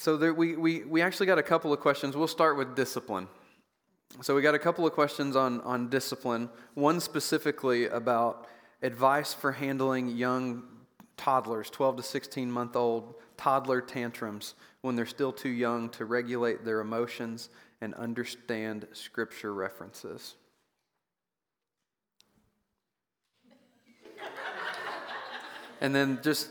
So there, we, we, we actually got a couple of questions. We'll start with discipline. So we got a couple of questions on, on discipline. One specifically about advice for handling young toddlers, 12 to 16 month old toddler tantrums when they're still too young to regulate their emotions and understand scripture references. and then just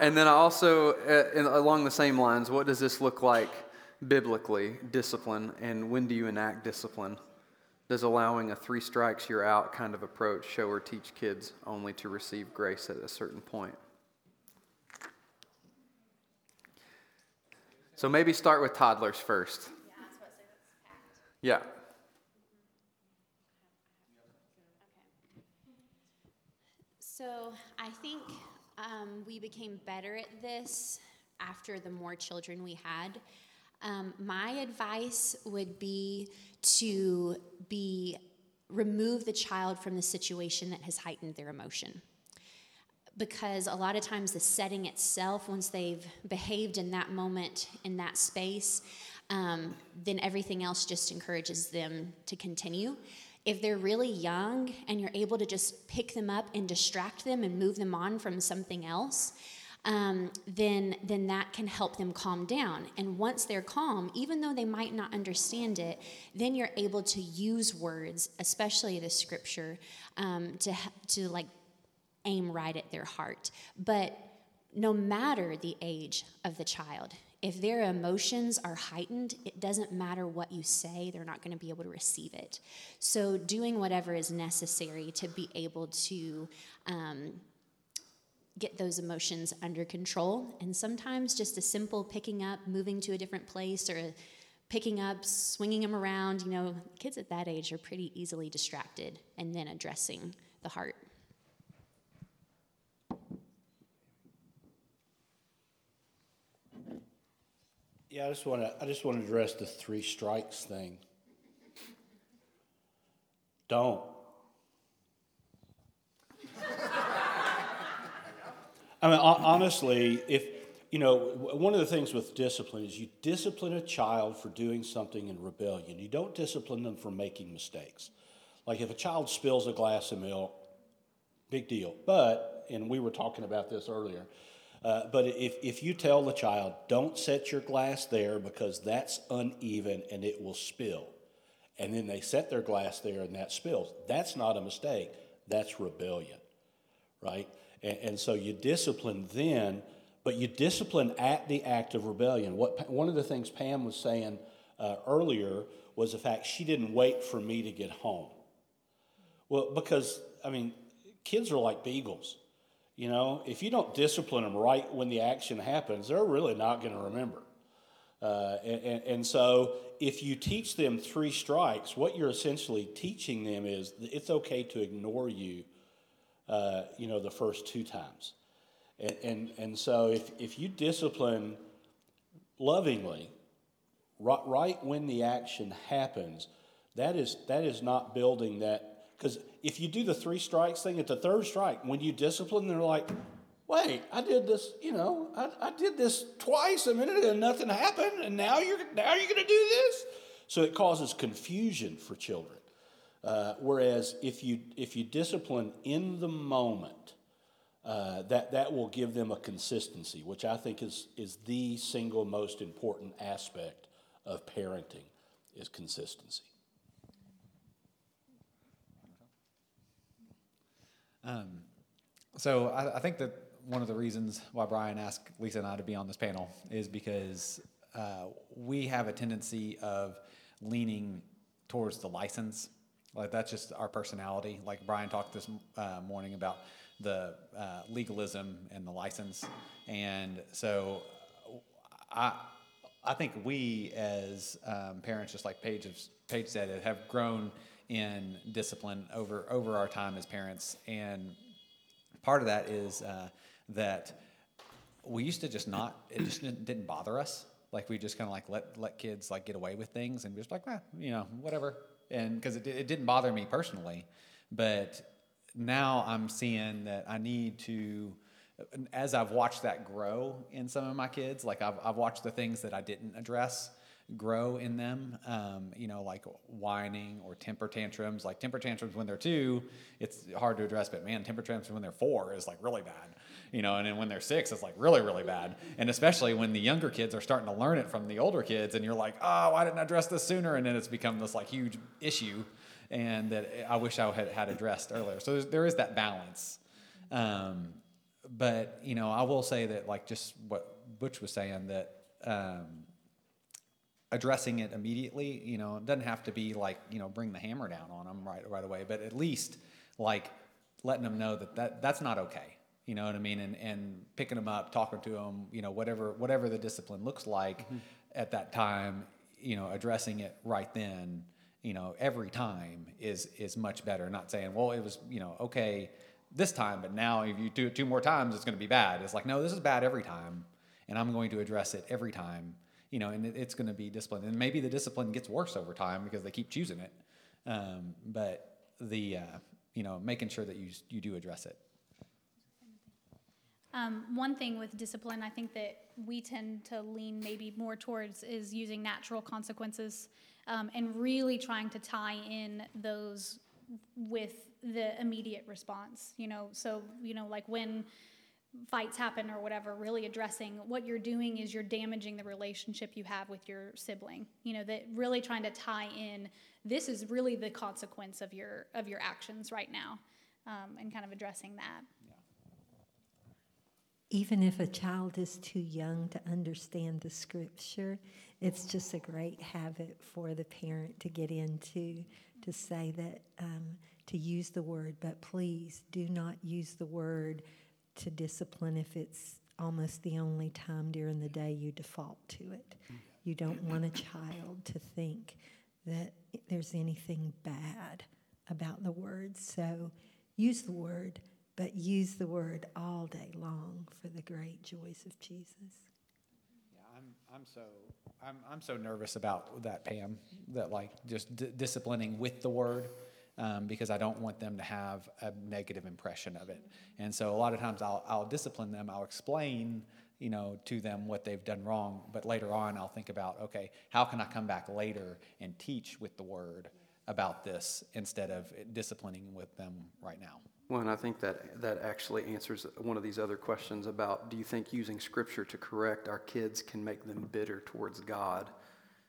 and then I also uh, in, along the same lines what does this look like biblically? Discipline. And when do you enact discipline? Does allowing a three strikes you're out kind of approach show or teach kids only to receive grace at a certain point? So maybe start with toddlers first. Yeah So I think um, we became better at this after the more children we had. Um, my advice would be to be remove the child from the situation that has heightened their emotion because a lot of times the setting itself once they've behaved in that moment in that space um, then everything else just encourages them to continue if they're really young and you're able to just pick them up and distract them and move them on from something else, um, then then that can help them calm down. And once they're calm, even though they might not understand it, then you're able to use words, especially the scripture, um, to to like aim right at their heart. But no matter the age of the child, if their emotions are heightened, it doesn't matter what you say, they're not going to be able to receive it. So, doing whatever is necessary to be able to um, get those emotions under control. And sometimes just a simple picking up, moving to a different place, or picking up, swinging them around. You know, kids at that age are pretty easily distracted, and then addressing the heart. Yeah, I just want to. I just want to address the three strikes thing. Don't. I mean, honestly, if you know, one of the things with discipline is you discipline a child for doing something in rebellion. You don't discipline them for making mistakes. Like if a child spills a glass of milk, big deal. But, and we were talking about this earlier, uh, but if, if you tell the child, don't set your glass there because that's uneven and it will spill, and then they set their glass there and that spills, that's not a mistake. That's rebellion, right? And, and so you discipline then, but you discipline at the act of rebellion. What, one of the things Pam was saying uh, earlier was the fact she didn't wait for me to get home. Well, because, I mean, kids are like beagles you know, if you don't discipline them right when the action happens, they're really not going to remember. Uh, and, and, so, if you teach them three strikes, what you're essentially teaching them is it's okay to ignore you, uh, you know, the first two times. And, and, and so, if, if you discipline lovingly, right, right when the action happens, that is, that is not building that because if you do the three strikes thing at the third strike, when you discipline, they're like, wait, I did this, you know, I, I did this twice a minute and nothing happened, and now you're now you're going to do this. So it causes confusion for children. Uh, whereas if you if you discipline in the moment, uh, that that will give them a consistency, which I think is is the single most important aspect of parenting is consistency. Um, so I, I, think that one of the reasons why Brian asked Lisa and I to be on this panel is because uh, we have a tendency of leaning towards the license. Like that's just our personality. Like Brian talked this uh, morning about the uh, legalism and the license, and so I I think we as um, parents, just like Paige, Paige said, have grown in discipline over over our time as parents, and part of that is uh, that we used to just not it just didn't bother us. Like we just kind of like let let kids like get away with things, and just like eh, you know whatever, and because it it didn't bother me personally, but now I'm seeing that I need to as I've watched that grow in some of my kids, like I've, I've watched the things that I didn't address grow in them, um, you know, like whining or temper tantrums. Like temper tantrums when they're two, it's hard to address, but man, temper tantrums when they're four is like really bad, you know, and then when they're six, it's like really, really bad. And especially when the younger kids are starting to learn it from the older kids, and you're like, oh, why didn't I address this sooner? And then it's become this like huge issue, and that I wish I had had addressed earlier. So there is that balance. Um, but you know, I will say that like just what Butch was saying that um, addressing it immediately, you know, it doesn't have to be like you know bring the hammer down on them right right away, but at least like letting them know that, that that's not okay. You know what I mean? And and picking them up, talking to them, you know, whatever whatever the discipline looks like mm-hmm. at that time, you know, addressing it right then, you know, every time is is much better. Not saying, well, it was you know okay this time, but now if you do it two more times, it's going to be bad. It's like, no, this is bad every time, and I'm going to address it every time. You know, and it, it's going to be discipline. and maybe the discipline gets worse over time because they keep choosing it. Um, but the uh, you know, making sure that you you do address it. Um, one thing with discipline, I think that we tend to lean maybe more towards is using natural consequences um, and really trying to tie in those with the immediate response, you know. So, you know, like when fights happen or whatever, really addressing what you're doing is you're damaging the relationship you have with your sibling. You know, that really trying to tie in this is really the consequence of your of your actions right now, um, and kind of addressing that. Even if a child is too young to understand the scripture, it's just a great habit for the parent to get into to say that um, to use the word, but please do not use the word to discipline if it's almost the only time during the day you default to it. You don't want a child to think that there's anything bad about the word. So use the word, but use the word all day long for the great joys of Jesus. Yeah, I'm, I'm so I'm, I'm so nervous about that, Pam, that like just d- disciplining with the word. Um, because I don't want them to have a negative impression of it. And so a lot of times I'll, I'll discipline them, I'll explain, you know, to them what they've done wrong, but later on I'll think about, okay, how can I come back later and teach with the word about this instead of disciplining with them right now? Well, and I think that that actually answers one of these other questions about do you think using Scripture to correct our kids can make them bitter towards God?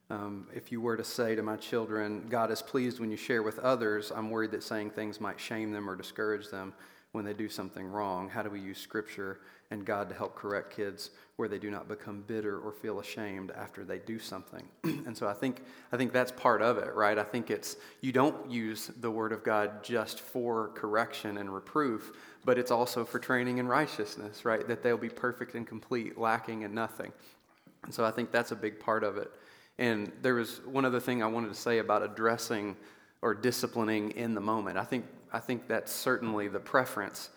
Um, if you were to say to my children, God is pleased when you share with others, I'm worried that saying things might shame them or discourage them when they do something wrong. How do we use Scripture and God to help correct kids where they do not become bitter or feel ashamed after they do something. and so I think I think that's part of it, right? I think it's you don't use the word of God just for correction and reproof, but it's also for training in righteousness, right? That they'll be perfect and complete, lacking in nothing. And so I think that's a big part of it. And there was one other thing I wanted to say about addressing or disciplining in the moment. I think I think that's certainly the preference.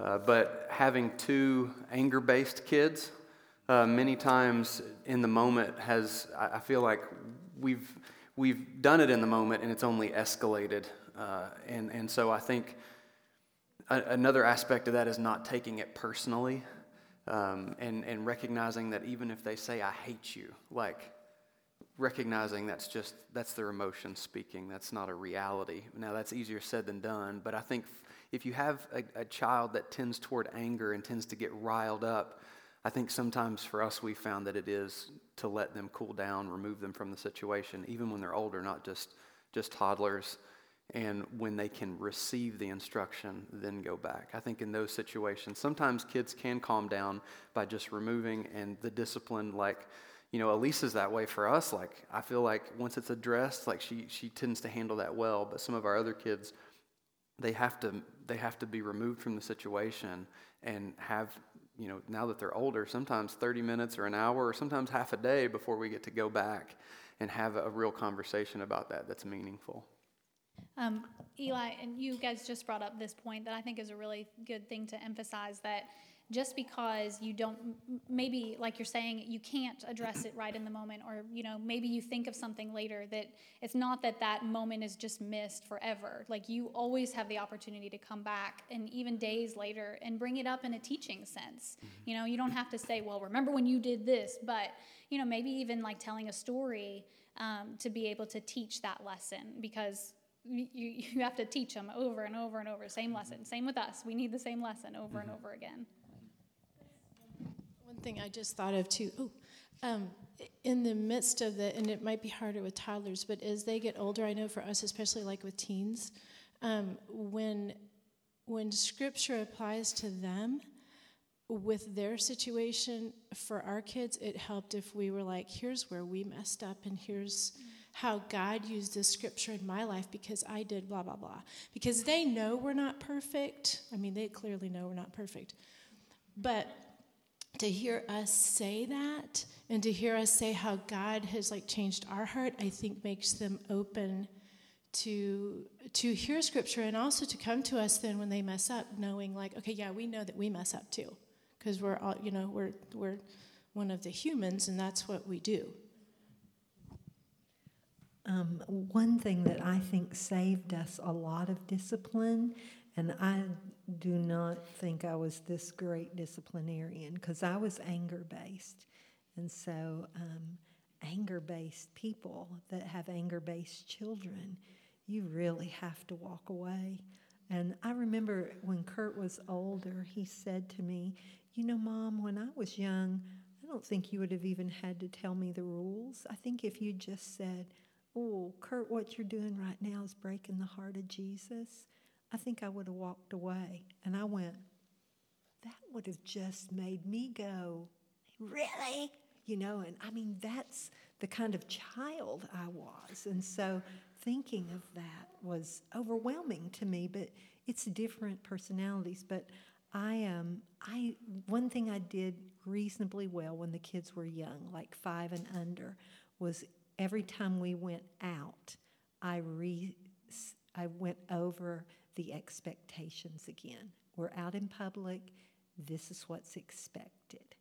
Uh, but having two anger based kids, uh, many times in the moment, has, I feel like we've, we've done it in the moment and it's only escalated. Uh, and, and so I think a, another aspect of that is not taking it personally um, and, and recognizing that even if they say, I hate you, like, recognizing that's just that's their emotion speaking that's not a reality now that's easier said than done but i think if you have a, a, child that tends toward anger and tends to get riled up, I think sometimes for us we found that it is to let them cool down, remove them from the situation, even when they're older, not just just toddlers. And when they can receive the instruction, then go back. I think in those situations, sometimes kids can calm down by just removing and the discipline, like, you know, Elisa's that way for us. Like, I feel like once it's addressed, like she, she tends to handle that well. But some of our other kids, they have to they have to be removed from the situation and have you know now that they're older sometimes 30 minutes or an hour or sometimes half a day before we get to go back and have a real conversation about that that's meaningful um, eli and you guys just brought up this point that i think is a really good thing to emphasize that just because you don't maybe like you're saying you can't address it right in the moment or you know maybe you think of something later that it's not that that moment is just missed forever. Like you always have the opportunity to come back and even days later and bring it up in a teaching sense. Mm-hmm. you know you don't have to say well remember when you did this but you know maybe even like telling a story um, to be able to teach that lesson because you, you have to teach them over and over and over. Same lesson. Same with us. We need the same lesson over mm-hmm. and over again thing I just thought of too. Oh, um, in the midst of the, and it might be harder with toddlers, but as they get older, I know for us, especially like with teens, um, when when Scripture applies to them with their situation for our kids, it helped if we were like, here's where we messed up, and here's how God used this scripture in my life because I did blah, blah, blah. Because they know we're not perfect. I mean, they clearly know we're not perfect. But to hear us say that and to hear us say how God has like changed our heart, I think makes them open to to hear scripture and also to come to us then when they mess up knowing like okay yeah we know that we mess up too because we're all you know we're we're one of the humans and that's what we do. Um, one thing that I think saved us a lot of discipline and I do not think I was this great disciplinarian because I was anger based. And so, um, anger based people that have anger based children, you really have to walk away. And I remember when Kurt was older, he said to me, You know, Mom, when I was young, I don't think you would have even had to tell me the rules. I think if you just said, Oh, Kurt, what you're doing right now is breaking the heart of Jesus I think I would have walked away. And I went, that would have just made me go, really? You know, and I mean, that's the kind of child I was. And so thinking of that was overwhelming to me, but it's different personalities. But I um I one thing I did reasonably well when the kids were young, like five and under, was every time we went out, I re I went over the expectations again. We're out in public, this is what's expected.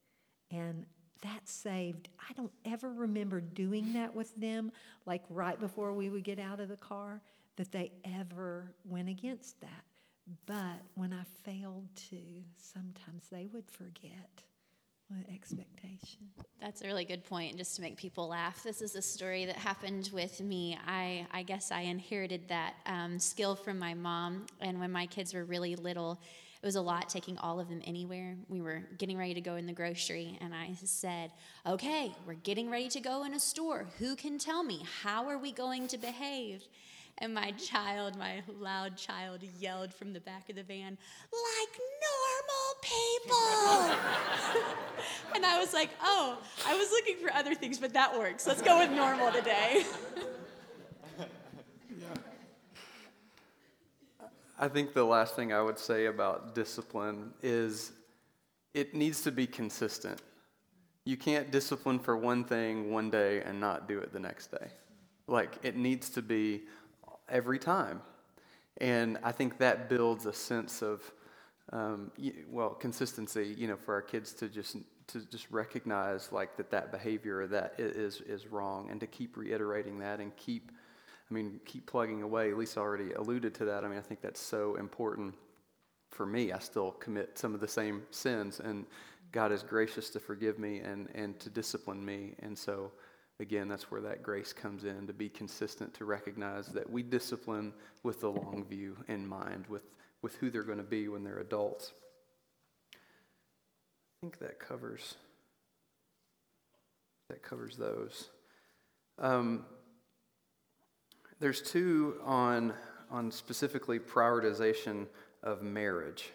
And that saved, I don't ever remember doing that with them, like right before we would get out of the car, that they ever went against that. But when I failed to, sometimes they would forget. What expectation? That's a really good point, just to make people laugh. This is a story that happened with me. I, I guess I inherited that um, skill from my mom, and when my kids were really little, it was a lot taking all of them anywhere. We were getting ready to go in the grocery, and I said, Okay, we're getting ready to go in a store. Who can tell me? How are we going to behave? And my child, my loud child, yelled from the back of the van, like normal people. and I was like, oh, I was looking for other things, but that works. Let's go with normal today. I think the last thing I would say about discipline is it needs to be consistent. You can't discipline for one thing one day and not do it the next day. Like, it needs to be every time. And I think that builds a sense of, um, well, consistency, you know, for our kids to just to just recognize like that that behavior that is is wrong and to keep reiterating that and keep I mean keep plugging away. Lisa already alluded to that. I mean I think that's so important for me. I still commit some of the same sins and God is gracious to forgive me and and to discipline me. And so again, that's where that grace comes in to be consistent, to recognize that we discipline with the long view in mind, with, with who they're going to be when they're adults. I think that covers that covers those. Um, there's two on on specifically prioritization of marriage.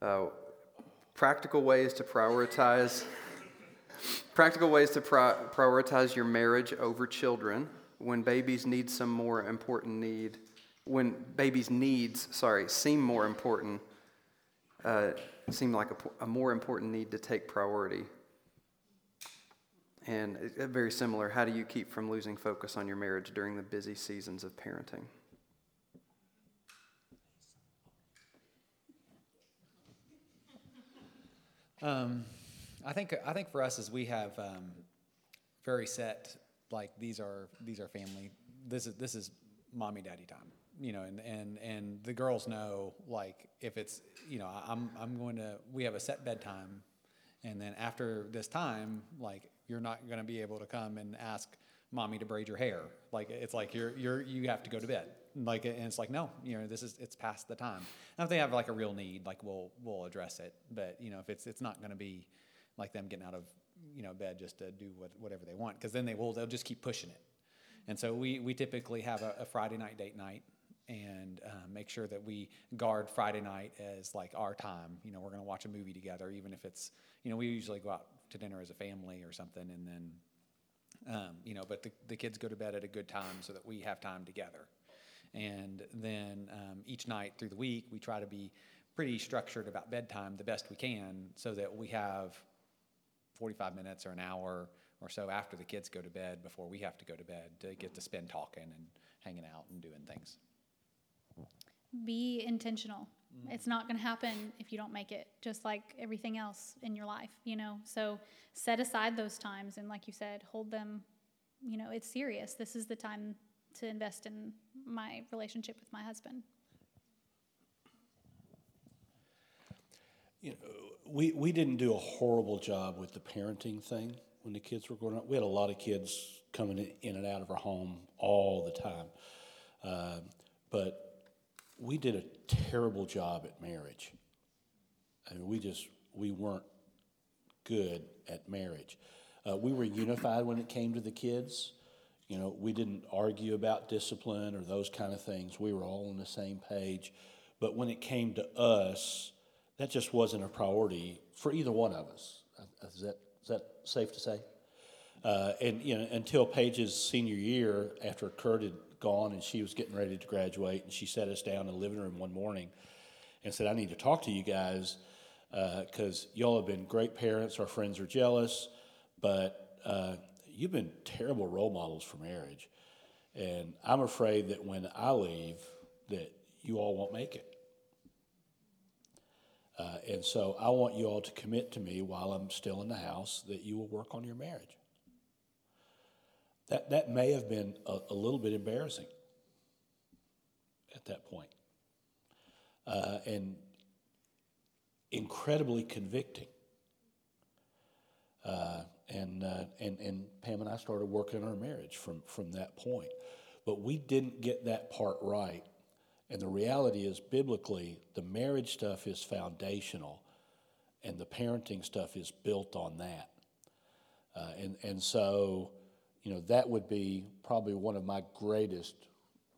Uh, practical ways to prioritize Practical ways to pri- prioritize your marriage over children when babies need some more important need, when babies' needs, sorry, seem more important, uh, seem like a, a, more important need to take priority. And very similar, how do you keep from losing focus on your marriage during the busy seasons of parenting? Um, I think I think for us is we have um, very set like these are these are family. This is this is mommy daddy time. You know, and, and and the girls know like if it's you know I'm I'm going to we have a set bedtime, and then after this time like you're not going to be able to come and ask mommy to braid your hair. Like it's like you're you're you have to go to bed. Like and it's like no, you know this is it's past the time. And if they have like a real need, like we'll we'll address it. But you know if it's it's not going to be like them getting out of you know bed just to do what, whatever they want because then they will they'll just keep pushing it. And so we we typically have a, a Friday night date night and uh, make sure that we guard Friday night as like our time. You know we're going to watch a movie together, even if it's you know we usually go out to dinner as a family or something, and then um, you know, but the, the kids go to bed at a good time so that we have time together. And then um, each night through the week, we try to be pretty structured about bedtime the best we can so that we have 45 minutes or an hour or so after the kids go to bed before we have to go to bed to get to spend talking and hanging out and doing things. Be intentional. It's not going to happen if you don't make it, just like everything else in your life, you know? So set aside those times and, like you said, hold them, you know, it's serious. This is the time to invest in my relationship with my husband. You know, we, we didn't do a horrible job with the parenting thing when the kids were growing up. We had a lot of kids coming in, in and out of our home all the time. Uh, but we did a terrible job at marriage. I mean, we just, we weren't good at marriage. Uh, we were unified when it came to the kids. You know, we didn't argue about discipline or those kind of things. We were all on the same page. But when it came to us, that just wasn't a priority for either one of us. Uh, is that, is that safe to say? Uh, and you know, until Paige's senior year, after Kurt had gone and she was getting ready to graduate, and she sat us down in the living room one morning and said, "I need to talk to you guys because uh, y'all have been great parents. Our friends are jealous, but uh, you've been terrible role models for marriage, and I'm afraid that when I leave, that you all won't make it." Uh, and so I want you all to commit to me while I'm still in the house that you will work on your marriage. That, that may have been a, a little bit embarrassing at that point. Uh, and incredibly convicting. Uh, and, uh, and, and Pam and I started working on our marriage from, from that point. But we didn't get that part right. And the reality is, biblically, the marriage stuff is foundational, and the parenting stuff is built on that. Uh, and, and so, you know, that would be probably one of my greatest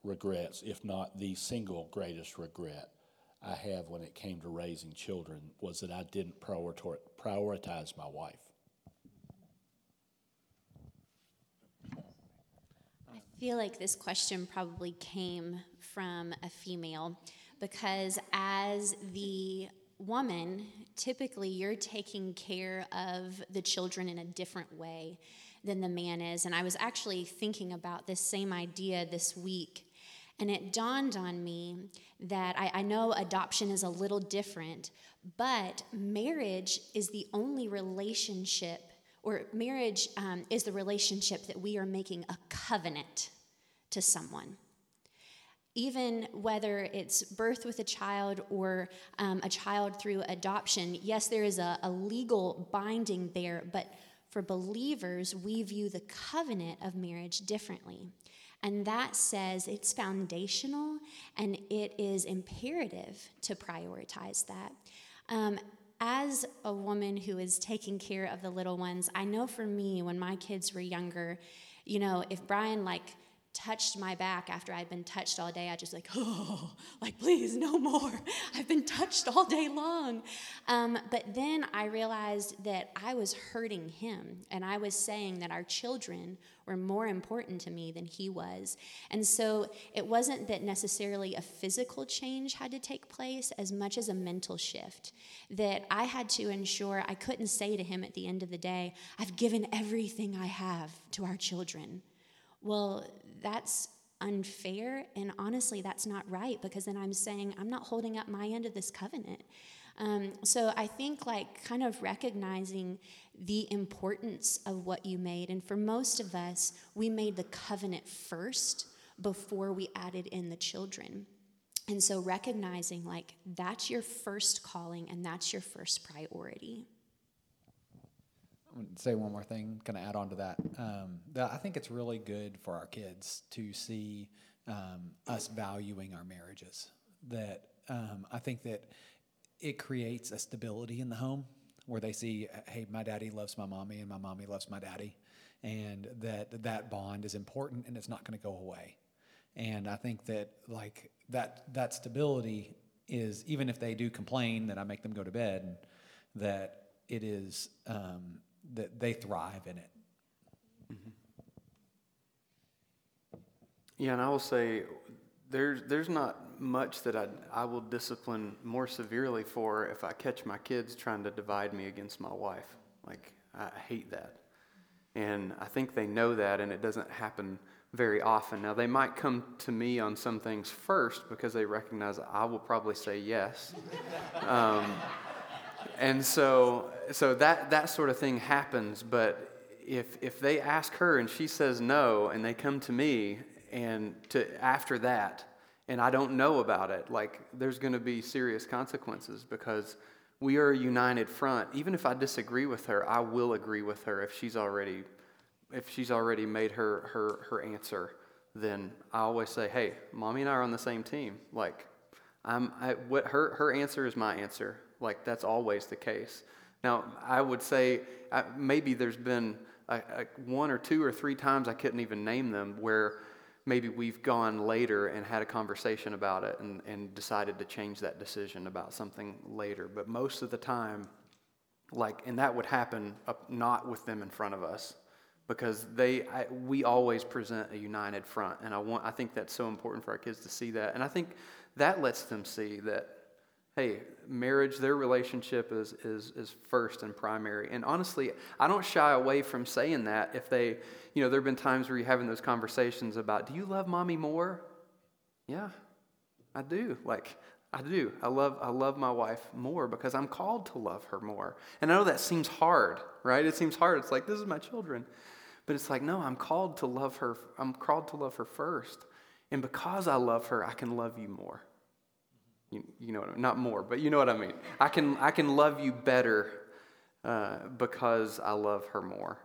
regrets, if not the single greatest regret I have when it came to raising children, was that I didn't prioritize my wife. I feel like this question probably came from a female because as the woman, typically you're taking care of the children in a different way than the man is. And I was actually thinking about this same idea this week. And it dawned on me that I, I, know adoption is a little different, but marriage is the only relationship, or marriage um, is the relationship that we are making a covenant to someone. Even whether it's birth with a child or um, a child through adoption, yes, there is a, a legal binding there, but for believers, we view the covenant of marriage differently. And that says it's foundational and it is imperative to prioritize that. Um, as a woman who is taking care of the little ones, I know for me, when my kids were younger, you know, if Brian like touched my back after I'd been touched all day, I just like, oh, like please, no more. I've been touched all day long. Um, but then I realized that I was hurting him, and I was saying that our children were more important to me than he was. And so it wasn't that necessarily a physical change had to take place as much as a mental shift. That I had to ensure I couldn't say to him at the end of the day, I've given everything I have to our children. Well, that's unfair. And honestly, that's not right because then I'm saying I'm not holding up my end of this covenant. Um, so I think like kind of recognizing the importance of what you made. And for most of us, we made the covenant first before we added in the children. And so recognizing like that's your first calling and that's your first priority. Say one more thing, kind of add on to that. Um, that I think it's really good for our kids to see um, us valuing our marriages. That um, I think that it creates a stability in the home where they see, hey, my daddy loves my mommy and my mommy loves my daddy, and that that bond is important and it's not going to go away. And I think that like that that stability is even if they do complain that I make them go to bed, that it is um, that they thrive in it. Mm-hmm. Yeah, and I will say there's there's not much that I I will discipline more severely for if I catch my kids trying to divide me against my wife. Like I hate that. And I think they know that and it doesn't happen very often. Now, they might come to me on some things first because they recognize I will probably say yes. Um, and so, so that, that sort of thing happens. But if, if they ask her and she says no, and they come to me and to, after that, and I don't know about it, like there's going to be serious consequences because we are a united front. Even if I disagree with her, I will agree with her if she's already if she's already made her, her, her answer, then I always say, hey, mommy and I are on the same team. Like, I'm, I, what her, her answer is my answer. Like, that's always the case. Now, I would say I, maybe there's been a, a one or two or three times I couldn't even name them where maybe we've gone later and had a conversation about it and, and decided to change that decision about something later. But most of the time, like, and that would happen up, not with them in front of us because they I, we always present a united front and I want I think that's so important for our kids to see that and I think that lets them see that hey marriage their relationship is is is first and primary and honestly I don't shy away from saying that if they you know there've been times where you're having those conversations about do you love mommy more yeah I do like I do. I love, I love my wife more because I'm called to love her more. And I know that seems hard, right? It seems hard. It's like, this is my children. But it's like, no, I'm called to love her. I'm called to love her first. And because I love her, I can love you more. You, you know I mean? Not more, but you know what I mean. I can, I can love you better uh, because I love her more.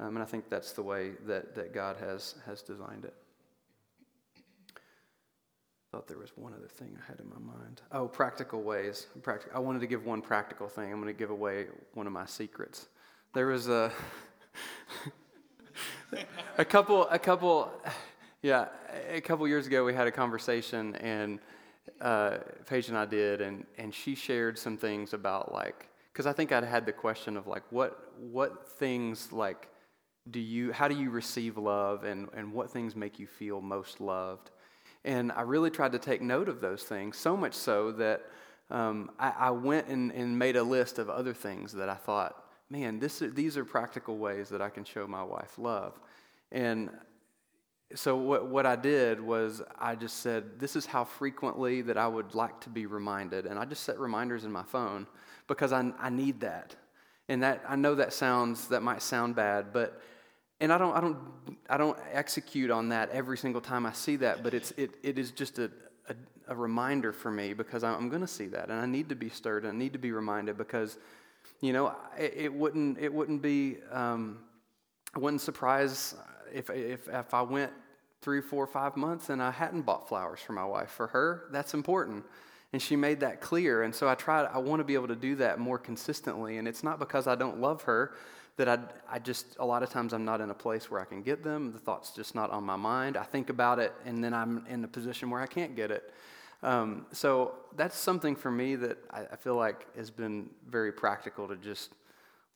Um, and I think that's the way that, that God has, has designed it. I thought there was one other thing I had in my mind. Oh, practical ways. Practic- I wanted to give one practical thing. I'm going to give away one of my secrets. There was a. a couple, a couple, yeah, a couple years ago we had a conversation, and uh, Paige and I did, and and she shared some things about like, because I think I'd had the question of like, what what things like do you, how do you receive love, and and what things make you feel most loved, and I really tried to take note of those things, so much so that. Um, I, I, went and, and made a list of other things that I thought man, this, these are practical ways that I can show my wife love. And so what, what I did was I just said, this is how frequently that I would like to be reminded. And I just set reminders in my phone because I, I need that. And that I know that sounds that might sound bad, but and I don't I don't I don't execute on that every single time I see that, but it's it, it is just a, a, a reminder for me because I'm going to see that and I need to be stirred and I need to be reminded because you know, it, it wouldn't it wouldn't be um, wouldn't surprise if, if if I went three, four, five months and I hadn't bought flowers for my wife. For her, that's important. And she made that clear. And so I tried, I want to be able to do that more consistently. And it's not because I don't love her that I, I just, a lot of times I'm not in a place where I can get them. The thought's just not on my mind. I think about it and then I'm in a position where I can't get it. Um, so that's something for me that I, I, feel like has been very practical to just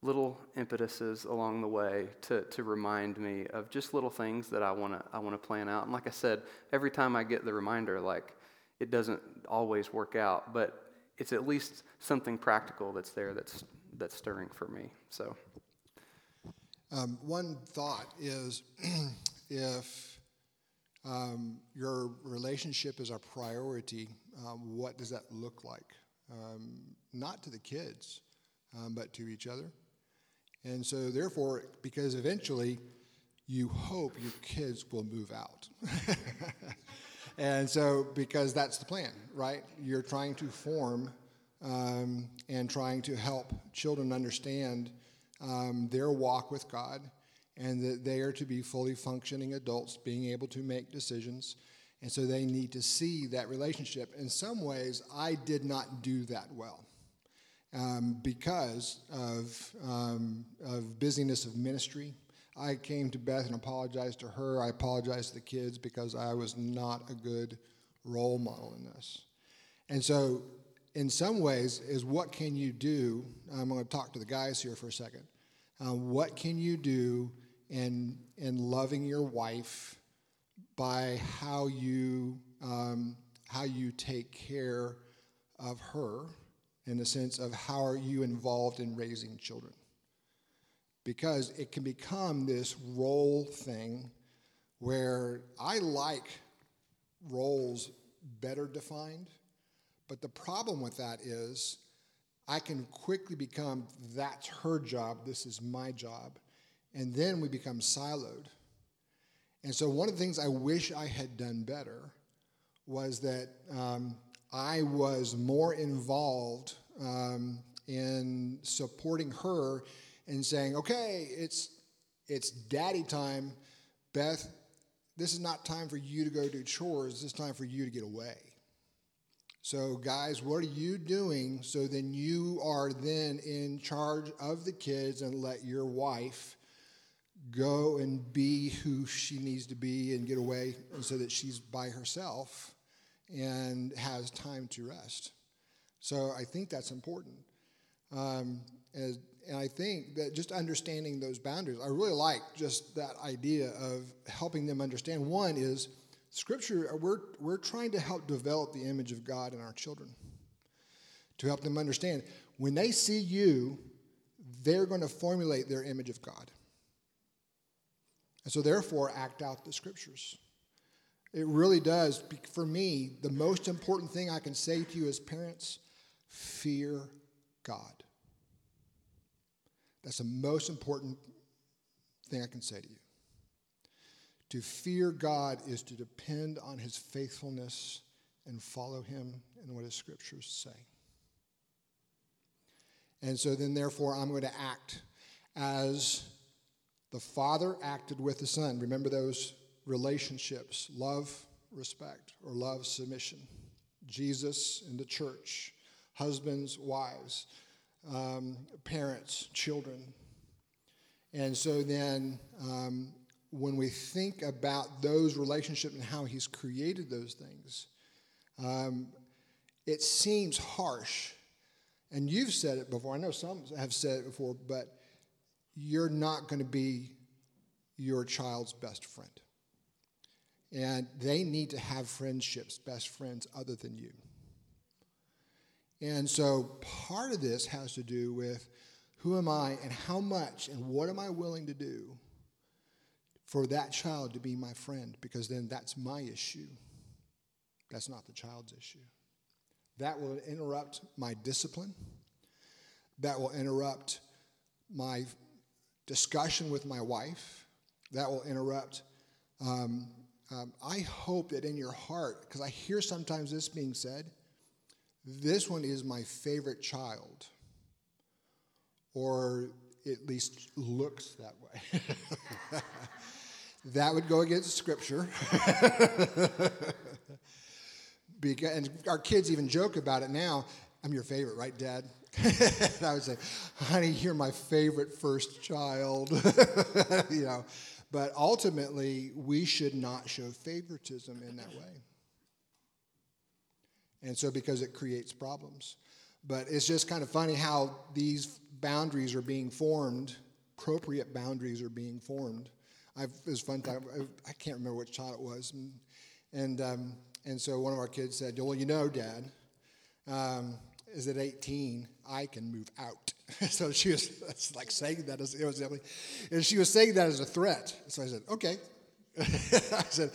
little impetuses along the way to, to remind me of just little things that I want to I want to plan out. And like I said, every time I get the reminder, like it doesn't always work out, but it's at least something practical that's there that's that's stirring for me. So. Um, one thought is if um, your relationship is a priority. Um, what does that look like? um, not to the kids, um, but to each other. And so, therefore, because eventually you hope your kids will move out. and so, because that's the plan, right? You're trying to form um, and trying to help children understand um, their walk with God and that they are to be fully functioning adults, being able to make decisions. And so they need to see that relationship. In some ways, I did not do that well um, because of, um, of busyness of ministry. I came to Beth and apologized to her. I apologized to the kids because I was not a good role model in this. And so, in some ways, is what can you do? I'm going to talk to the guys here for a second. Uh, what can you do in, in loving your wife by how you, um, how you take care of her in the sense of how are you involved in raising children? Because it can become this role thing where I like roles better defined, but the problem with that is I can quickly become that's her job, this is my job, and then we become siloed. And so, one of the things I wish I had done better was that um, I was more involved um, in supporting her and saying, okay, it's, it's daddy time. Beth, this is not time for you to go do chores, this is time for you to get away. So, guys, what are you doing so then you are then in charge of the kids and let your wife go and be who she needs to be and get away and so that she's by herself and has time to rest. So I think that's important. Um, as, and I think that just understanding those boundaries, I really like just that idea of helping them understand. One is Scripture, we're, we're trying to help develop the image of God in our children, to help them understand. When they see you, they're going to formulate their image of God. And so, therefore, act out the Scriptures. It really does. For me, the most important thing I can say to you as parents fear God. That's the most important thing I can say to you. To fear God is to depend on his faithfulness and follow him and what his scriptures say. And so then, therefore, I'm going to act as the Father acted with the Son. Remember those relationships love, respect, or love, submission. Jesus and the church, husbands, wives, um, parents, children. And so then, um, when we think about those relationships and how He's created those things, um, it seems harsh. And you've said it before. I know some have said it before, but you're not going to be your child's best friend. And they need to have friendships, best friends other than you. And so part of this has to do with who am I and how much and what am I willing to do for that child to be my friend? Because then that's my issue. That's not the child's issue. That will interrupt my discipline. That will interrupt my discussion with my wife. That will interrupt. Um, um, I hope that in your heart, because I hear sometimes this being said, this one is my favorite child, or at least looks that way. that would go against scripture. because, and our kids even joke about it now. I'm your favorite, right, Dad? I would say, honey, you're my favorite first child. you know, but ultimately, we should not show favoritism in that way. And so, because it creates problems. But it's just kind of funny how these boundaries are being formed, appropriate boundaries are being formed. I've, it was fun time. I can't remember which child it was. And, and, um, and so one of our kids said, Well, you know, Dad, um, is at 18, I can move out. so she was like saying that as it was, and she was saying that as a threat. So I said, okay. I said,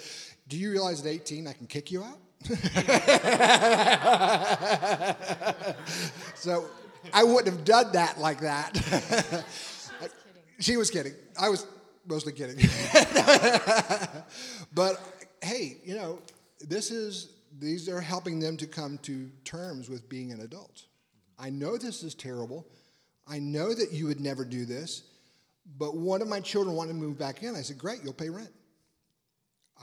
do you realize at 18 I can kick you out? so I wouldn't have done that like that. she was kidding. I was mostly kidding. but hey, you know, this is these are helping them to come to terms with being an adult. I know this is terrible. I know that you would never do this, but one of my children wanted to move back in. I said, Great, you'll pay rent.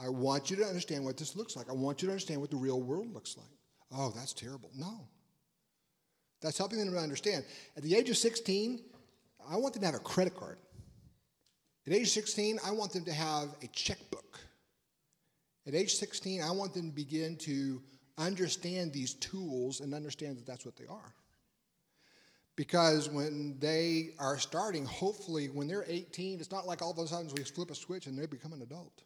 I want you to understand what this looks like. I want you to understand what the real world looks like. Oh, that's terrible. No. That's helping them to understand. At the age of 16, I want them to have a credit card. At age 16, I want them to have a checkbook. At age 16, I want them to begin to understand these tools and understand that that's what they are. Because when they are starting, hopefully, when they're 18, it's not like all of a sudden we flip a switch and they become an adult.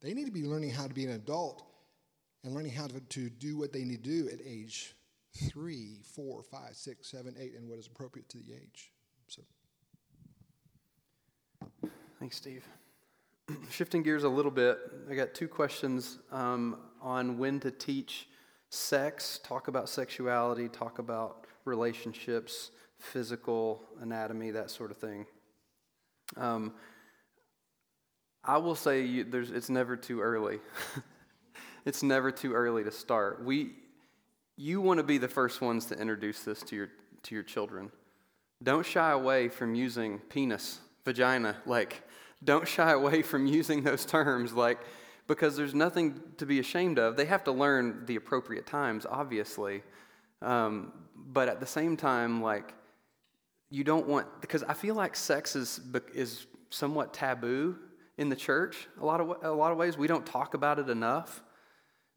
They need to be learning how to be an adult and learning how to, to do what they need to do at age three, four, five, six, seven, eight, and what is appropriate to the age. So. Thanks, Steve. Shifting gears a little bit, I got two questions um, on when to teach sex, talk about sexuality, talk about relationships, physical anatomy, that sort of thing. Um, I will say you, there's, it's never too early. it's never too early to start. We, you want to be the first ones to introduce this to your, to your children. Don't shy away from using penis, vagina, like, don't shy away from using those terms, like, because there's nothing to be ashamed of. They have to learn the appropriate times, obviously. Um, but at the same time, like, you don't want, because I feel like sex is, is somewhat taboo in the church. A lot of, a lot of ways, we don't talk about it enough.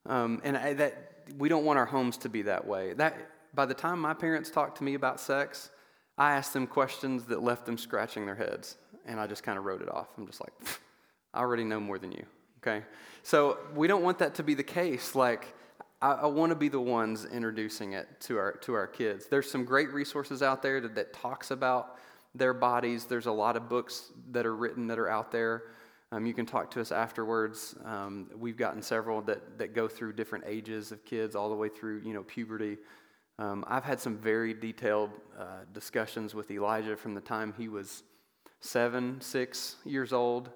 Um, and I, that we don't want our homes to be that way. That by the time my parents talked to me about sex, I asked them questions that left them scratching their heads, and I just kind of wrote it off. I'm just like, I already know more than you. Okay, so we don't want that to be the case. Like, I, I want to be the ones introducing it to our to our kids. There's some great resources out there that, that talks about their bodies. There's a lot of books that are written that are out there. Um, you can talk to us afterwards. Um, we've gotten several that, that go through different ages of kids, all the way through you know puberty. Um, I've had some very detailed uh, discussions with Elijah from the time he was seven, six years old,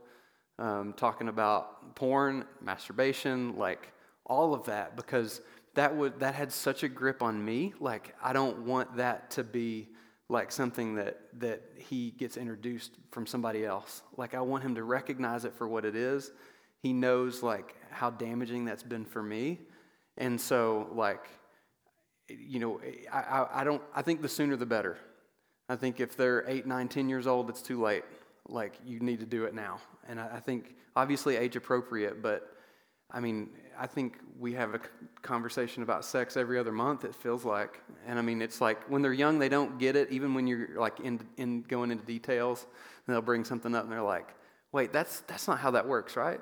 um, talking about porn, masturbation, like all of that, because that would that had such a grip on me. Like I don't want that to be like something that, that he gets introduced from somebody else. Like, I want him to recognize it for what it is. He knows, like, how damaging that's been for me. And so, like, you know, I, I, I don't, I think the sooner the better. I think if they're eight, nine, ten years old, it's too late. Like, you need to do it now. And I, I think, obviously, age appropriate, but I mean, I think we have a conversation about sex every other month, it feels like. And I mean, it's like when they're young, they don't get it, even when you're like in, in going into details, they'll bring something up and they're like, wait, that's, that's not how that works, right?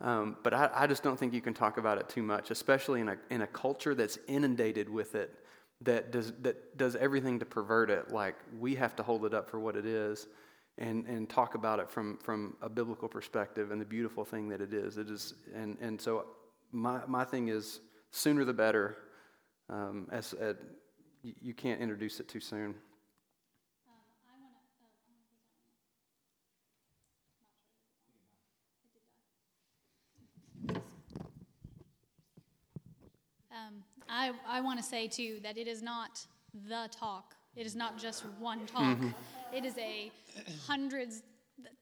Um, but I, I just don't think you can talk about it too much, especially in a, in a culture that's inundated with it, that does, that does everything to pervert it. Like, we have to hold it up for what it is and, and talk about it from, from a biblical perspective and the beautiful thing that it is. It is and, and so my, my thing is sooner the better. Um, as, uh, you can't introduce it too soon. Um, I, I want to say too that it is not the talk. It is not just one talk. Mm-hmm. It is a hundreds,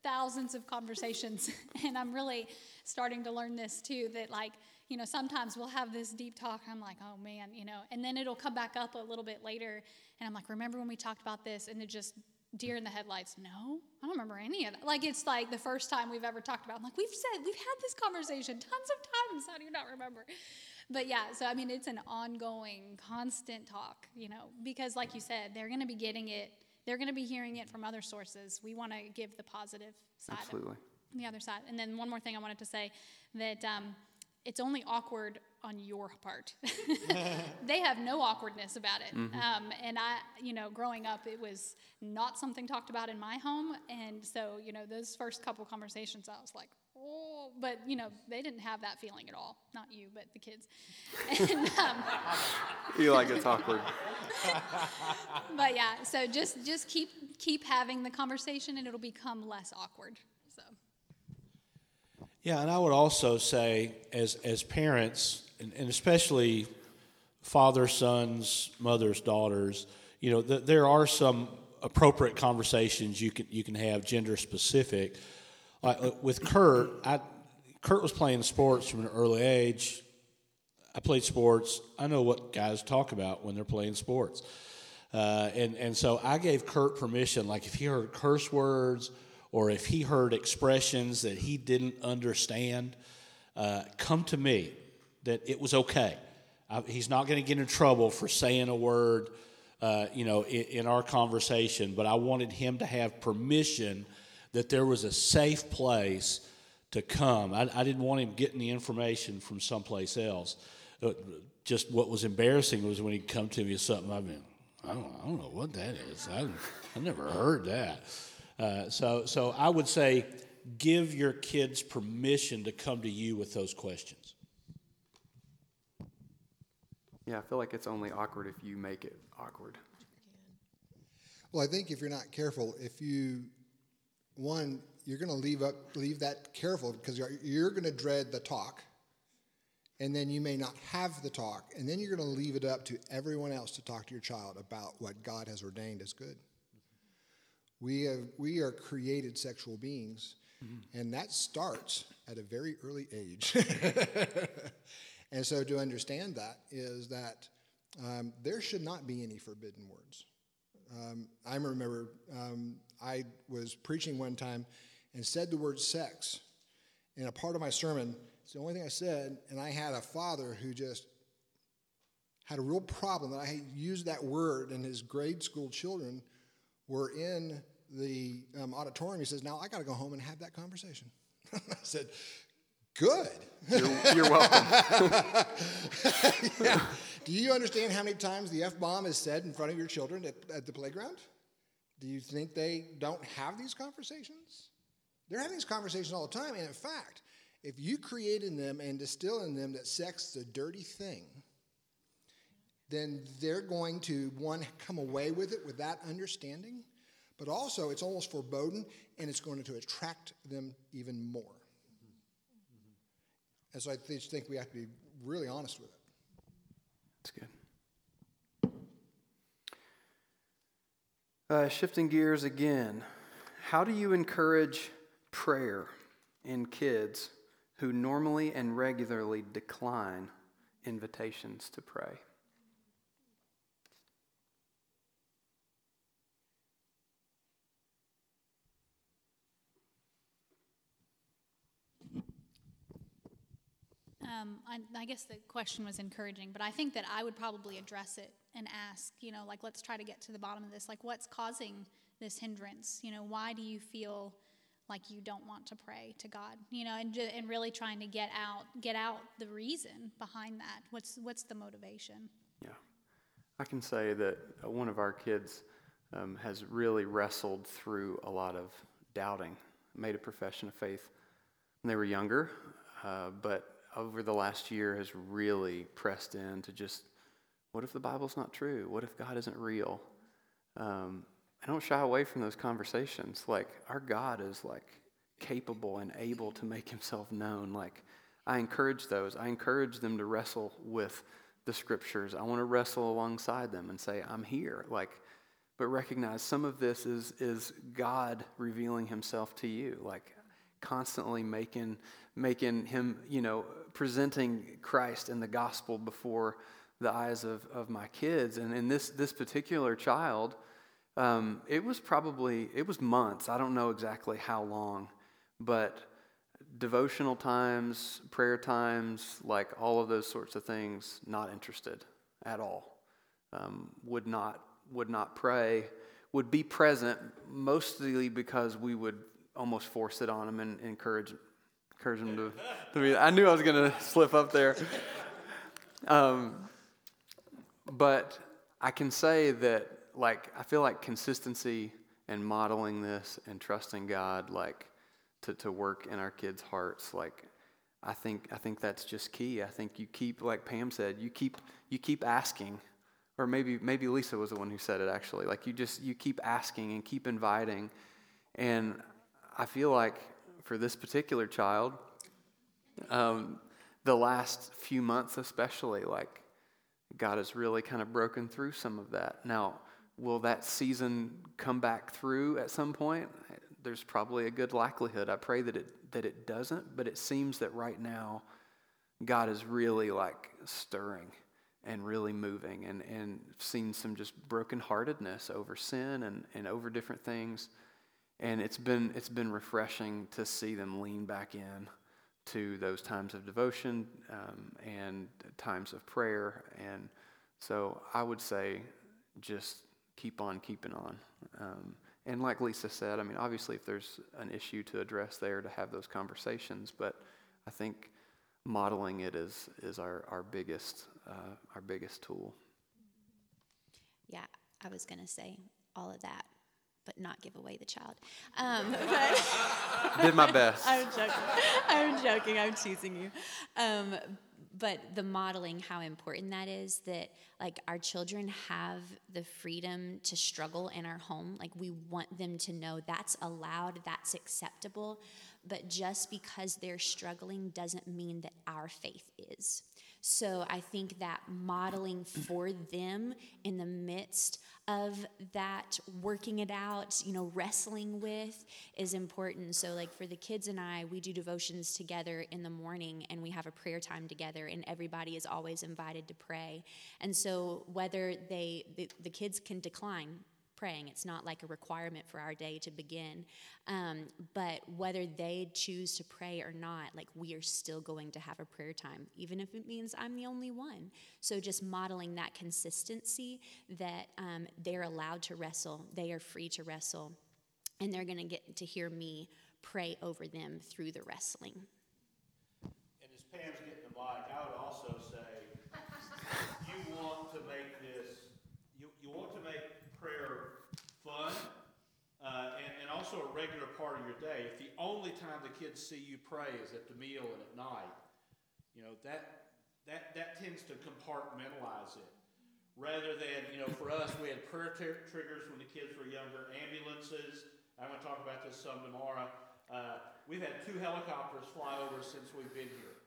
thousands of conversations. and I'm really starting to learn this too that, like, you know, sometimes we'll have this deep talk. I'm like, oh man, you know, and then it'll come back up a little bit later. And I'm like, remember when we talked about this? And it just, deer in the headlights. No, I don't remember any of that. Like, it's like the first time we've ever talked about, I'm like, we've said, we've had this conversation tons of times. How do you not remember? But yeah, so I mean, it's an ongoing, constant talk, you know, because like you said, they're going to be getting it they're going to be hearing it from other sources. We want to give the positive side. Absolutely. The other side. And then one more thing I wanted to say that um, it's only awkward on your part. they have no awkwardness about it. Mm-hmm. Um, and I, you know, growing up, it was not something talked about in my home. And so, you know, those first couple conversations, I was like, oh, but you know, they didn't have that feeling at all. Not you, but the kids. And, um, You like it's awkward. but yeah, so just just keep keep having the conversation, and it'll become less awkward. So Yeah, and I would also say, as as parents, and, and especially father sons, mothers daughters, you know, th- there are some appropriate conversations you can you can have gender specific. Like uh, with Kurt, I Kurt was playing sports from an early age. I played sports. I know what guys talk about when they're playing sports. Uh, and, and so I gave Kurt permission, like if he heard curse words or if he heard expressions that he didn't understand, uh, come to me, that it was okay. I, he's not going to get in trouble for saying a word, uh, you know, in, in our conversation, but I wanted him to have permission that there was a safe place to come. I, I didn't want him getting the information from someplace else. Uh, just what was embarrassing was when he'd come to me with something I mean, I don't, I don't know what that is. I, I never heard that. Uh, so, so I would say give your kids permission to come to you with those questions. Yeah, I feel like it's only awkward if you make it awkward. Well, I think if you're not careful, if you, one, you're going to leave up, leave that careful because you're, you're going to dread the talk, and then you may not have the talk, and then you're going to leave it up to everyone else to talk to your child about what God has ordained as good. We have, we are created sexual beings, and that starts at a very early age. and so to understand that is that um, there should not be any forbidden words. Um, I remember um, I was preaching one time and said the word sex in a part of my sermon. It's the only thing I said, and I had a father who just had a real problem that I had used that word, and his grade school children were in the um, auditorium. He says, "Now I got to go home and have that conversation." I said, "Good." You're, you're welcome. Yeah. Do you understand how many times the F bomb is said in front of your children at, at the playground? Do you think they don't have these conversations? They're having these conversations all the time. And in fact, if you create in them and distill in them that sex is a dirty thing, then they're going to, one, come away with it with that understanding, but also it's almost foreboding and it's going to attract them even more. And so I just think we have to be really honest with it. That's good. Uh, shifting gears again, how do you encourage prayer in kids who normally and regularly decline invitations to pray? Um, I, I guess the question was encouraging, but I think that I would probably address it and ask, you know, like, let's try to get to the bottom of this. Like, what's causing this hindrance? You know, why do you feel like you don't want to pray to God? You know, and, and really trying to get out, get out the reason behind that. What's, what's the motivation? Yeah. I can say that one of our kids um, has really wrestled through a lot of doubting, made a profession of faith when they were younger, uh, but over the last year has really pressed in to just what if the Bible's not true? What if God isn't real? Um, I don't shy away from those conversations. Like, our God is like capable and able to make himself known. Like, I encourage those. I encourage them to wrestle with the scriptures. I want to wrestle alongside them and say, I'm here. Like, but recognize some of this is, is God revealing himself to you. Like, constantly making, making him, you know, presenting Christ and the gospel before the eyes of, of my kids. And in this, this particular child, um, it was probably, it was months. I don't know exactly how long, but devotional times, prayer times, like all of those sorts of things, not interested at all. Um, would not would not pray. Would be present mostly because we would almost force it on them and encourage encourage them to. to be, I knew I was going to slip up there. Um, but I can say that like I feel like consistency and modeling this and trusting God like to, to work in our kids' hearts. Like, I think, I think that's just key. I think you keep, like Pam said, you keep, you keep asking. Or maybe, maybe Lisa was the one who said it actually. Like, you just, you keep asking and keep inviting. And I feel like for this particular child, um, the last few months especially, like, God has really kind of broken through some of that. Now, will that season come back through at some point? There's probably a good likelihood. I pray that it that it doesn't, but it seems that right now God is really like stirring and really moving and, and seen some just brokenheartedness over sin and, and over different things. And it's been it's been refreshing to see them lean back in to those times of devotion um, and times of prayer. And so I would say just keep on keeping on. Um, and like Lisa said, I mean, obviously, if there's an issue to address there, to have those conversations, but I think modeling it is, is our, our, biggest, uh, our biggest tool. Yeah, I was going to say all of that, but not give away the child. Um, but Did my best. I'm joking. I'm joking. I'm teasing you. Um, but the modeling how important that is that like our children have the freedom to struggle in our home like we want them to know that's allowed that's acceptable but just because they're struggling doesn't mean that our faith is so I think that modeling for them in the midst of that working it out, you know, wrestling with is important. So like for the kids and I, we do devotions together in the morning and we have a prayer time together and everybody is always invited to pray. And so whether they the, the kids can decline praying. It's not like a requirement for our day to begin. Um, but whether they choose to pray or not, like we are still going to have a prayer time, even if it means I'm the only one. So just modeling that consistency that um, they're allowed to wrestle, they are free to wrestle, and they're going to get to hear me pray over them through the wrestling. And as Pam's getting the mic, I would also say you want to make this, you, you want to make prayer fun uh, and, and also a regular part of your day. If the only time the kids see you pray is at the meal and at night, you know, that, that, that tends to compartmentalize it. Rather than, you know, for us, we had prayer t- triggers when the kids were younger, ambulances. I'm going to talk about this some tomorrow. Uh, we've had two helicopters fly over since we've been here.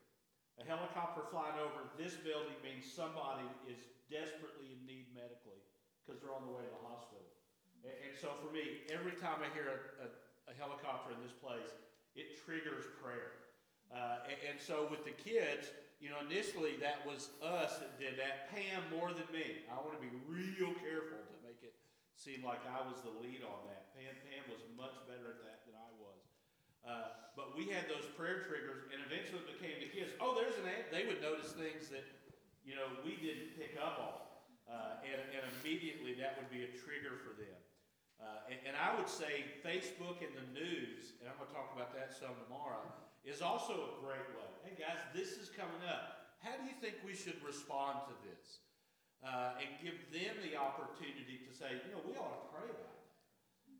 A helicopter flying over this building means somebody is desperately in need medically because they're on the way to the hospital. And, and so for me, every time I hear a, a, a helicopter in this place, it triggers prayer. Uh, and, and, so with the kids, you know, initially that was us that did that. Pam more than me. I want to be real careful to make it seem like I was the lead on that. Pam, Pam was much better at that than I was. Uh, but we had those prayer triggers, and eventually it became the kids. Oh, there's an ant. They would notice things that, you know, we didn't pick up on. Uh, and, and, immediately that would be a trigger for them. Uh, and, and, I would say Facebook and the news, and I'm going to talk about that some tomorrow, is also a great way. Hey guys, this is coming up. How do you think we should respond to this? Uh, and give them the opportunity to say, you know, we ought to pray about it.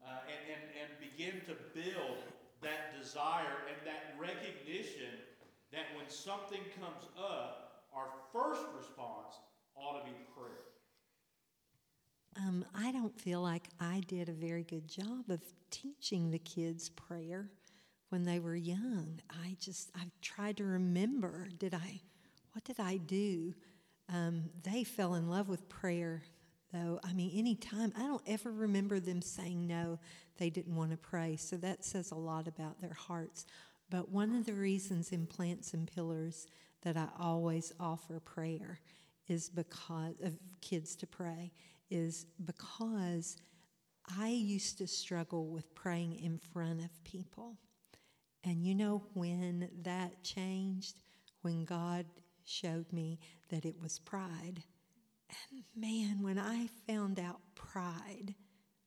Uh, and, and, and begin to build that desire and that recognition that when something comes up, our first response ought to be prayer. Um, I don't feel like I did a very good job of teaching the kids prayer when they were young. I just, I've tried to remember, did I, what did I do? Um, they fell in love with prayer, though. I mean, anytime, I don't ever remember them saying no, they didn't want to pray. So that says a lot about their hearts. But one of the reasons in Plants and Pillars that I always offer prayer is because of kids to pray is because I used to struggle with praying in front of people. And you know when that changed? When God showed me that it was pride. And man, when I found out pride,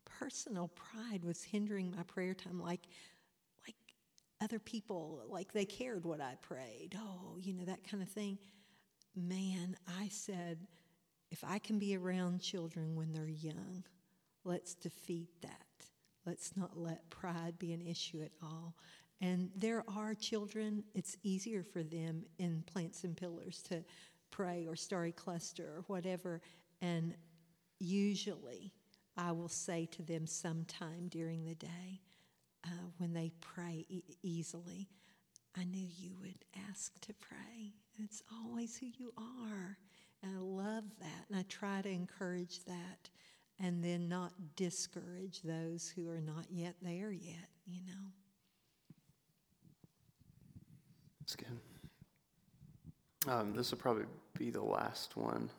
personal pride was hindering my prayer time like like other people like they cared what I prayed. Oh, you know that kind of thing. Man, I said if I can be around children when they're young, let's defeat that. Let's not let pride be an issue at all. And there are children, it's easier for them in Plants and Pillars to pray or Starry Cluster or whatever. And usually I will say to them sometime during the day uh, when they pray e- easily, I knew you would ask to pray. It's always who you are. And I love that. And I try to encourage that and then not discourage those who are not yet there yet, you know. That's good. Um, this will probably be the last one.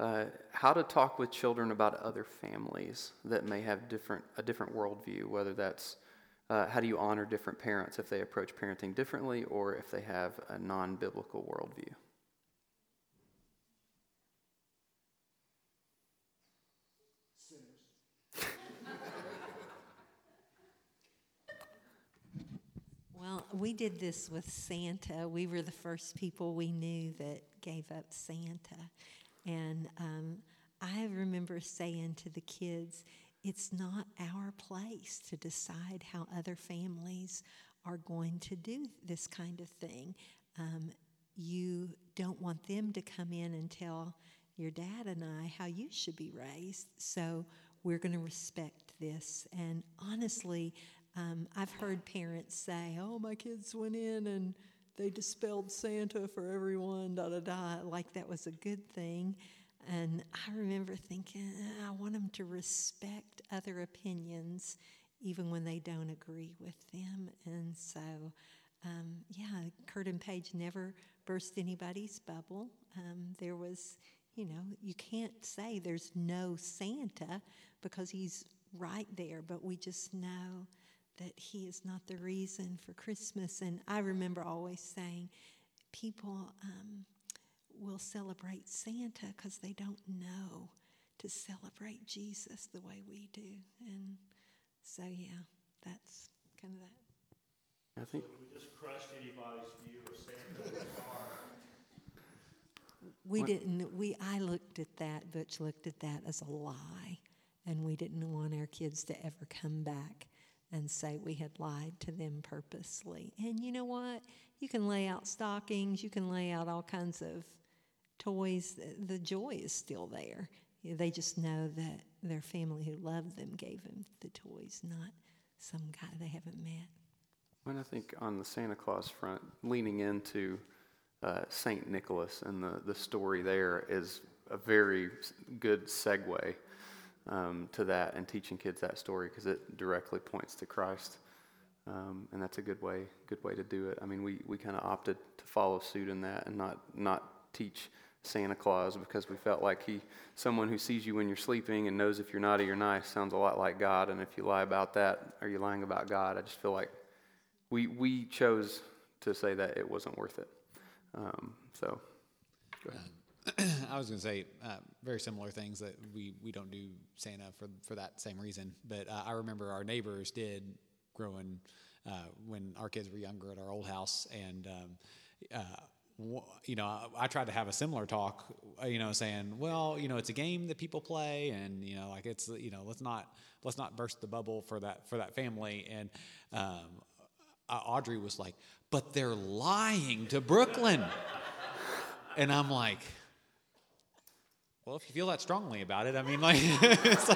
Uh, how to talk with children about other families that may have different a different worldview, whether that's uh, how do you honor different parents if they approach parenting differently or if they have a non-biblical worldview. Well, we did this with Santa. We were the first people we knew that gave up Santa. And um, I remember saying to the kids, it's not our place to decide how other families are going to do this kind of thing. Um, you don't want them to come in and tell your dad and I how you should be raised. So we're going to respect this. And honestly, um, I've heard parents say, "Oh, my kids went in and they dispelled Santa for everyone." Da da da. Like that was a good thing. And I remember thinking, I want them to respect other opinions, even when they don't agree with them. And so, um, yeah, Kurt and Paige never burst anybody's bubble. Um, there was, you know, you can't say there's no Santa because he's right there, but we just know that he is not the reason for Christmas. And I remember always saying, people um, will celebrate Santa because they don't know to celebrate Jesus the way we do. And so, yeah, that's kind of that. I think we just crushed anybody's view of Santa We didn't, we, I looked at that, Butch looked at that as a lie. And we didn't want our kids to ever come back and say we had lied to them purposely. And you know what? You can lay out stockings, you can lay out all kinds of toys. The joy is still there. They just know that their family who loved them gave them the toys, not some guy they haven't met. And I think on the Santa Claus front, leaning into uh, Saint Nicholas and the, the story there is a very good segue um, to that and teaching kids that story because it directly points to Christ. Um, and that's a good way, good way to do it. I mean, we, we kind of opted to follow suit in that and not, not teach Santa Claus because we felt like he, someone who sees you when you're sleeping and knows if you're naughty or nice, sounds a lot like God. And if you lie about that, are you lying about God? I just feel like we, we chose to say that it wasn't worth it. Um, so, go ahead. I was going to say uh, very similar things that we, we don't do Santa for for that same reason. But uh, I remember our neighbors did growing uh, when our kids were younger at our old house, and um, uh, you know I, I, tried to have a similar talk, uh, you know, saying, well, you know, it's a game that people play, and you know, like it's you know, let's not let's not burst the bubble for that for that family. And um, Audrey was like, but they're lying to Brooklyn, and I'm like well, if you feel that strongly about it, I mean, like, like, so,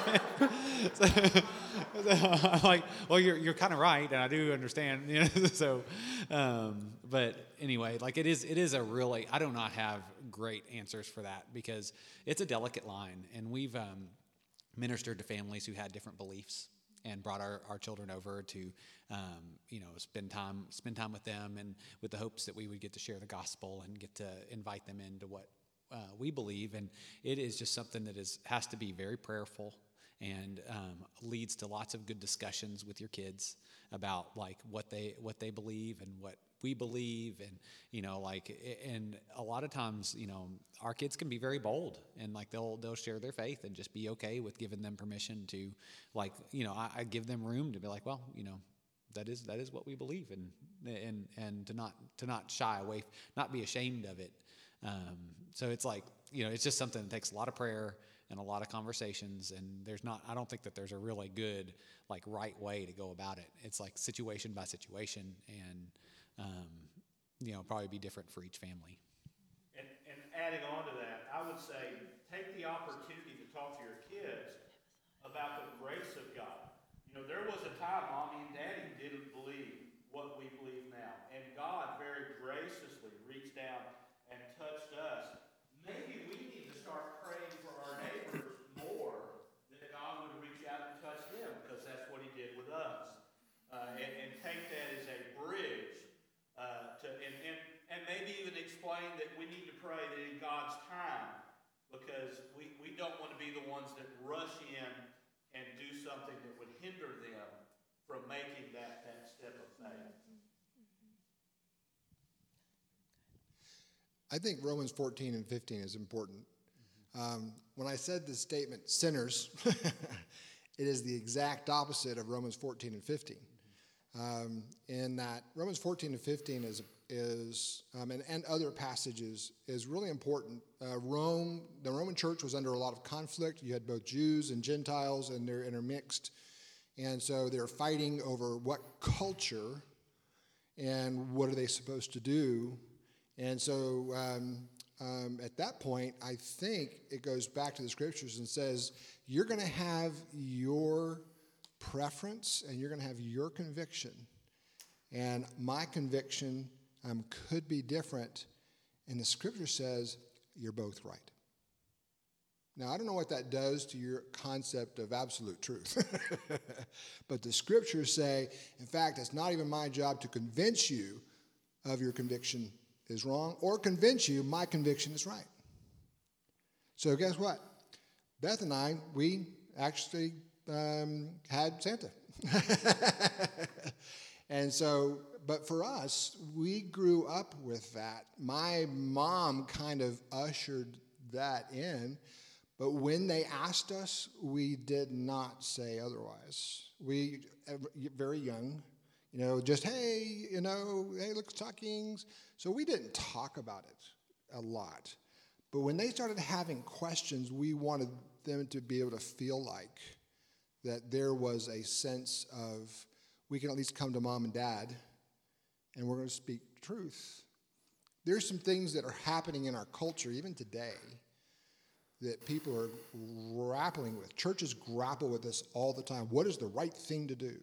so like, well, you're you're kind of right, and I do understand, you know. So, um, but anyway, like it is it is a really I do not have great answers for that because it's a delicate line, and we've um, ministered to families who had different beliefs and brought our, our children over to um, you know spend time spend time with them and with the hopes that we would get to share the gospel and get to invite them into what uh, we believe, and it is just something that is has to be very prayerful and um, leads to lots of good discussions with your kids about like what they what they believe and what we believe and you know like and a lot of times you know our kids can be very bold and like they'll they'll share their faith and just be okay with giving them permission to like you know I, I give them room to be like well you know that is that is what we believe and and and to not to not shy away not be ashamed of it um, so it's like, you know, it's just something that takes a lot of prayer and a lot of conversations. And there's not, I don't think that there's a really good, like, right way to go about it. It's like situation by situation, and, um, you know, probably be different for each family. And, and adding on to that, I would say take the opportunity to talk to your kids about the grace of God. You know, there was a time mommy and daddy didn't believe what we believe now, and God very graciously reached down and touched us. Maybe we need to start praying for our neighbors more that God would reach out and touch them because that's what He did with us. Uh, and, and take that as a bridge uh, to, and, and, and maybe even explain that we need to pray that in God's time, because we, we don't want to be the ones that rush in and do something that would hinder them from making that, that step of faith. I think Romans 14 and 15 is important. Um, when I said the statement sinners, it is the exact opposite of Romans 14 and 15. Um, in that Romans 14 and 15 is, is um, and, and other passages is really important. Uh, Rome, the Roman church was under a lot of conflict. You had both Jews and Gentiles, and they're intermixed. And so they're fighting over what culture and what are they supposed to do and so um, um, at that point, I think it goes back to the scriptures and says, you're going to have your preference and you're going to have your conviction. And my conviction um, could be different. And the scripture says, you're both right. Now, I don't know what that does to your concept of absolute truth. but the scriptures say, in fact, it's not even my job to convince you of your conviction is wrong or convince you my conviction is right. So, guess what? Beth and I, we actually um, had Santa. and so, but for us, we grew up with that. My mom kind of ushered that in. But when they asked us, we did not say otherwise. We, very young, you know, just, hey, you know, hey, look, stockings. So we didn't talk about it a lot. But when they started having questions, we wanted them to be able to feel like that there was a sense of we can at least come to mom and dad and we're going to speak truth. There's some things that are happening in our culture, even today, that people are grappling with. Churches grapple with this all the time. What is the right thing to do?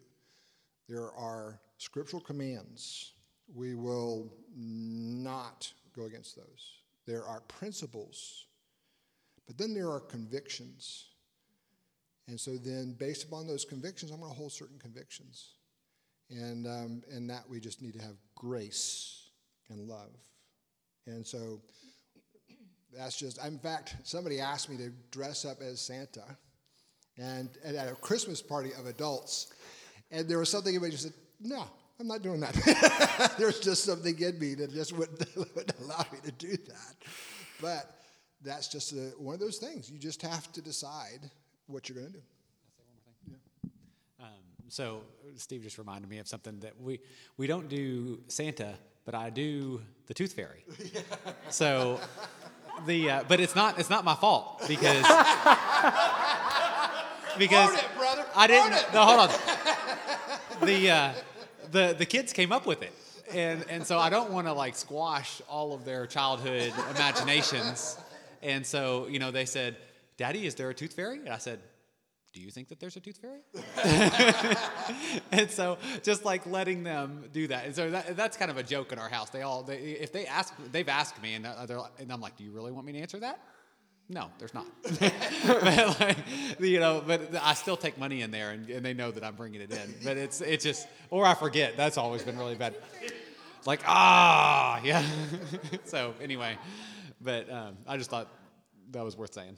There are scriptural commands. We will not go against those. There are principles, but then there are convictions. And so then, based upon those convictions, I'm going to hold certain convictions. And, um, and that we just need to have grace and love. And so that's just, in fact, somebody asked me to dress up as Santa and, and at a Christmas party of adults. And there was something in me just said, no, I'm not doing that. There's just something in me that just wouldn't, wouldn't allow me to do that. But that's just a, one of those things. You just have to decide what you're going to do. So Steve just reminded me of something that we we don't do Santa, but I do the Tooth Fairy. so the uh, but it's not it's not my fault because because it, brother. I didn't. No, hold on. The uh, the the kids came up with it, and and so I don't want to like squash all of their childhood imaginations, and so you know they said, "Daddy, is there a tooth fairy?" And I said. Do you think that there's a tooth fairy? and so, just like letting them do that, and so that, that's kind of a joke in our house. They all, they, if they ask, they've asked me, and, they're, and I'm like, "Do you really want me to answer that?" No, there's not. but like, you know, but I still take money in there, and, and they know that I'm bringing it in. But it's it's just, or I forget. That's always been really bad. Like ah, yeah. so anyway, but um, I just thought that was worth saying.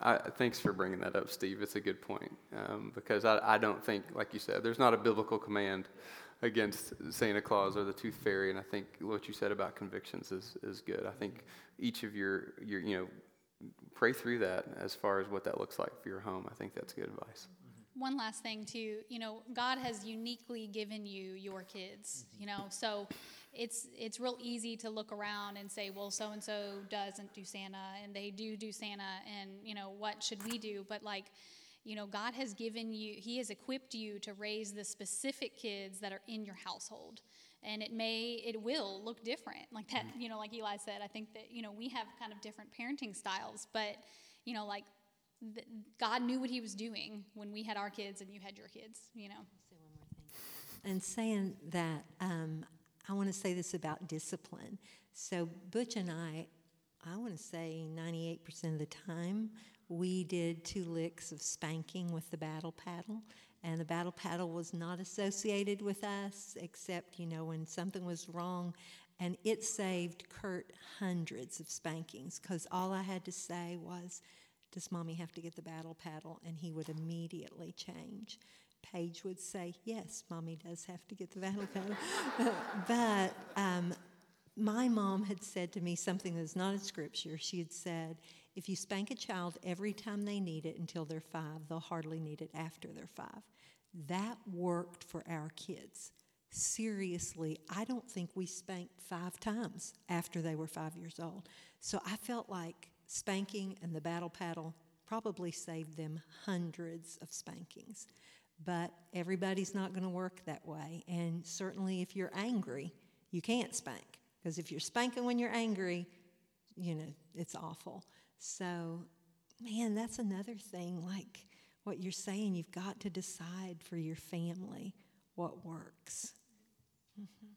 I, thanks for bringing that up, Steve. It's a good point um, because I, I don't think, like you said, there's not a biblical command against Santa Claus or the Tooth Fairy, and I think what you said about convictions is is good. I think each of your your you know pray through that as far as what that looks like for your home. I think that's good advice. one last thing too you know god has uniquely given you your kids you know so it's it's real easy to look around and say, well, so and so doesn't do Santa, and they do do Santa, and you know what should we do? But like, you know, God has given you, He has equipped you to raise the specific kids that are in your household, and it may, it will look different, like that. You know, like Eli said, I think that you know we have kind of different parenting styles, but you know, like. th- God knew what He was doing when we had our kids and you had your kids, you know. And saying that, um, I want to say this about discipline. So Butch and I, I want to say 98% of the time, we did two licks of spanking with the battle paddle. And the battle paddle was not associated with us, except, you know, when something was wrong. And it saved Kurt hundreds of spankings because all I had to say was, Does mommy have to get the battle paddle? And he would immediately change. Paige would say, Yes, mommy does have to get the battle paddle. but um, my mom had said to me something that's not in scripture. She had said, If you spank a child every time they need it until they're five, they'll hardly need it after they're five. That worked for our kids. Seriously, I don't think we spanked five times after they were five years old. So I felt like spanking and the battle paddle probably saved them hundreds of spankings. But everybody's not going to work that way. And certainly, if you're angry, you can't spank. Because if you're spanking when you're angry, you know, it's awful. So, man, that's another thing. Like what you're saying, you've got to decide for your family what works. Mm-hmm.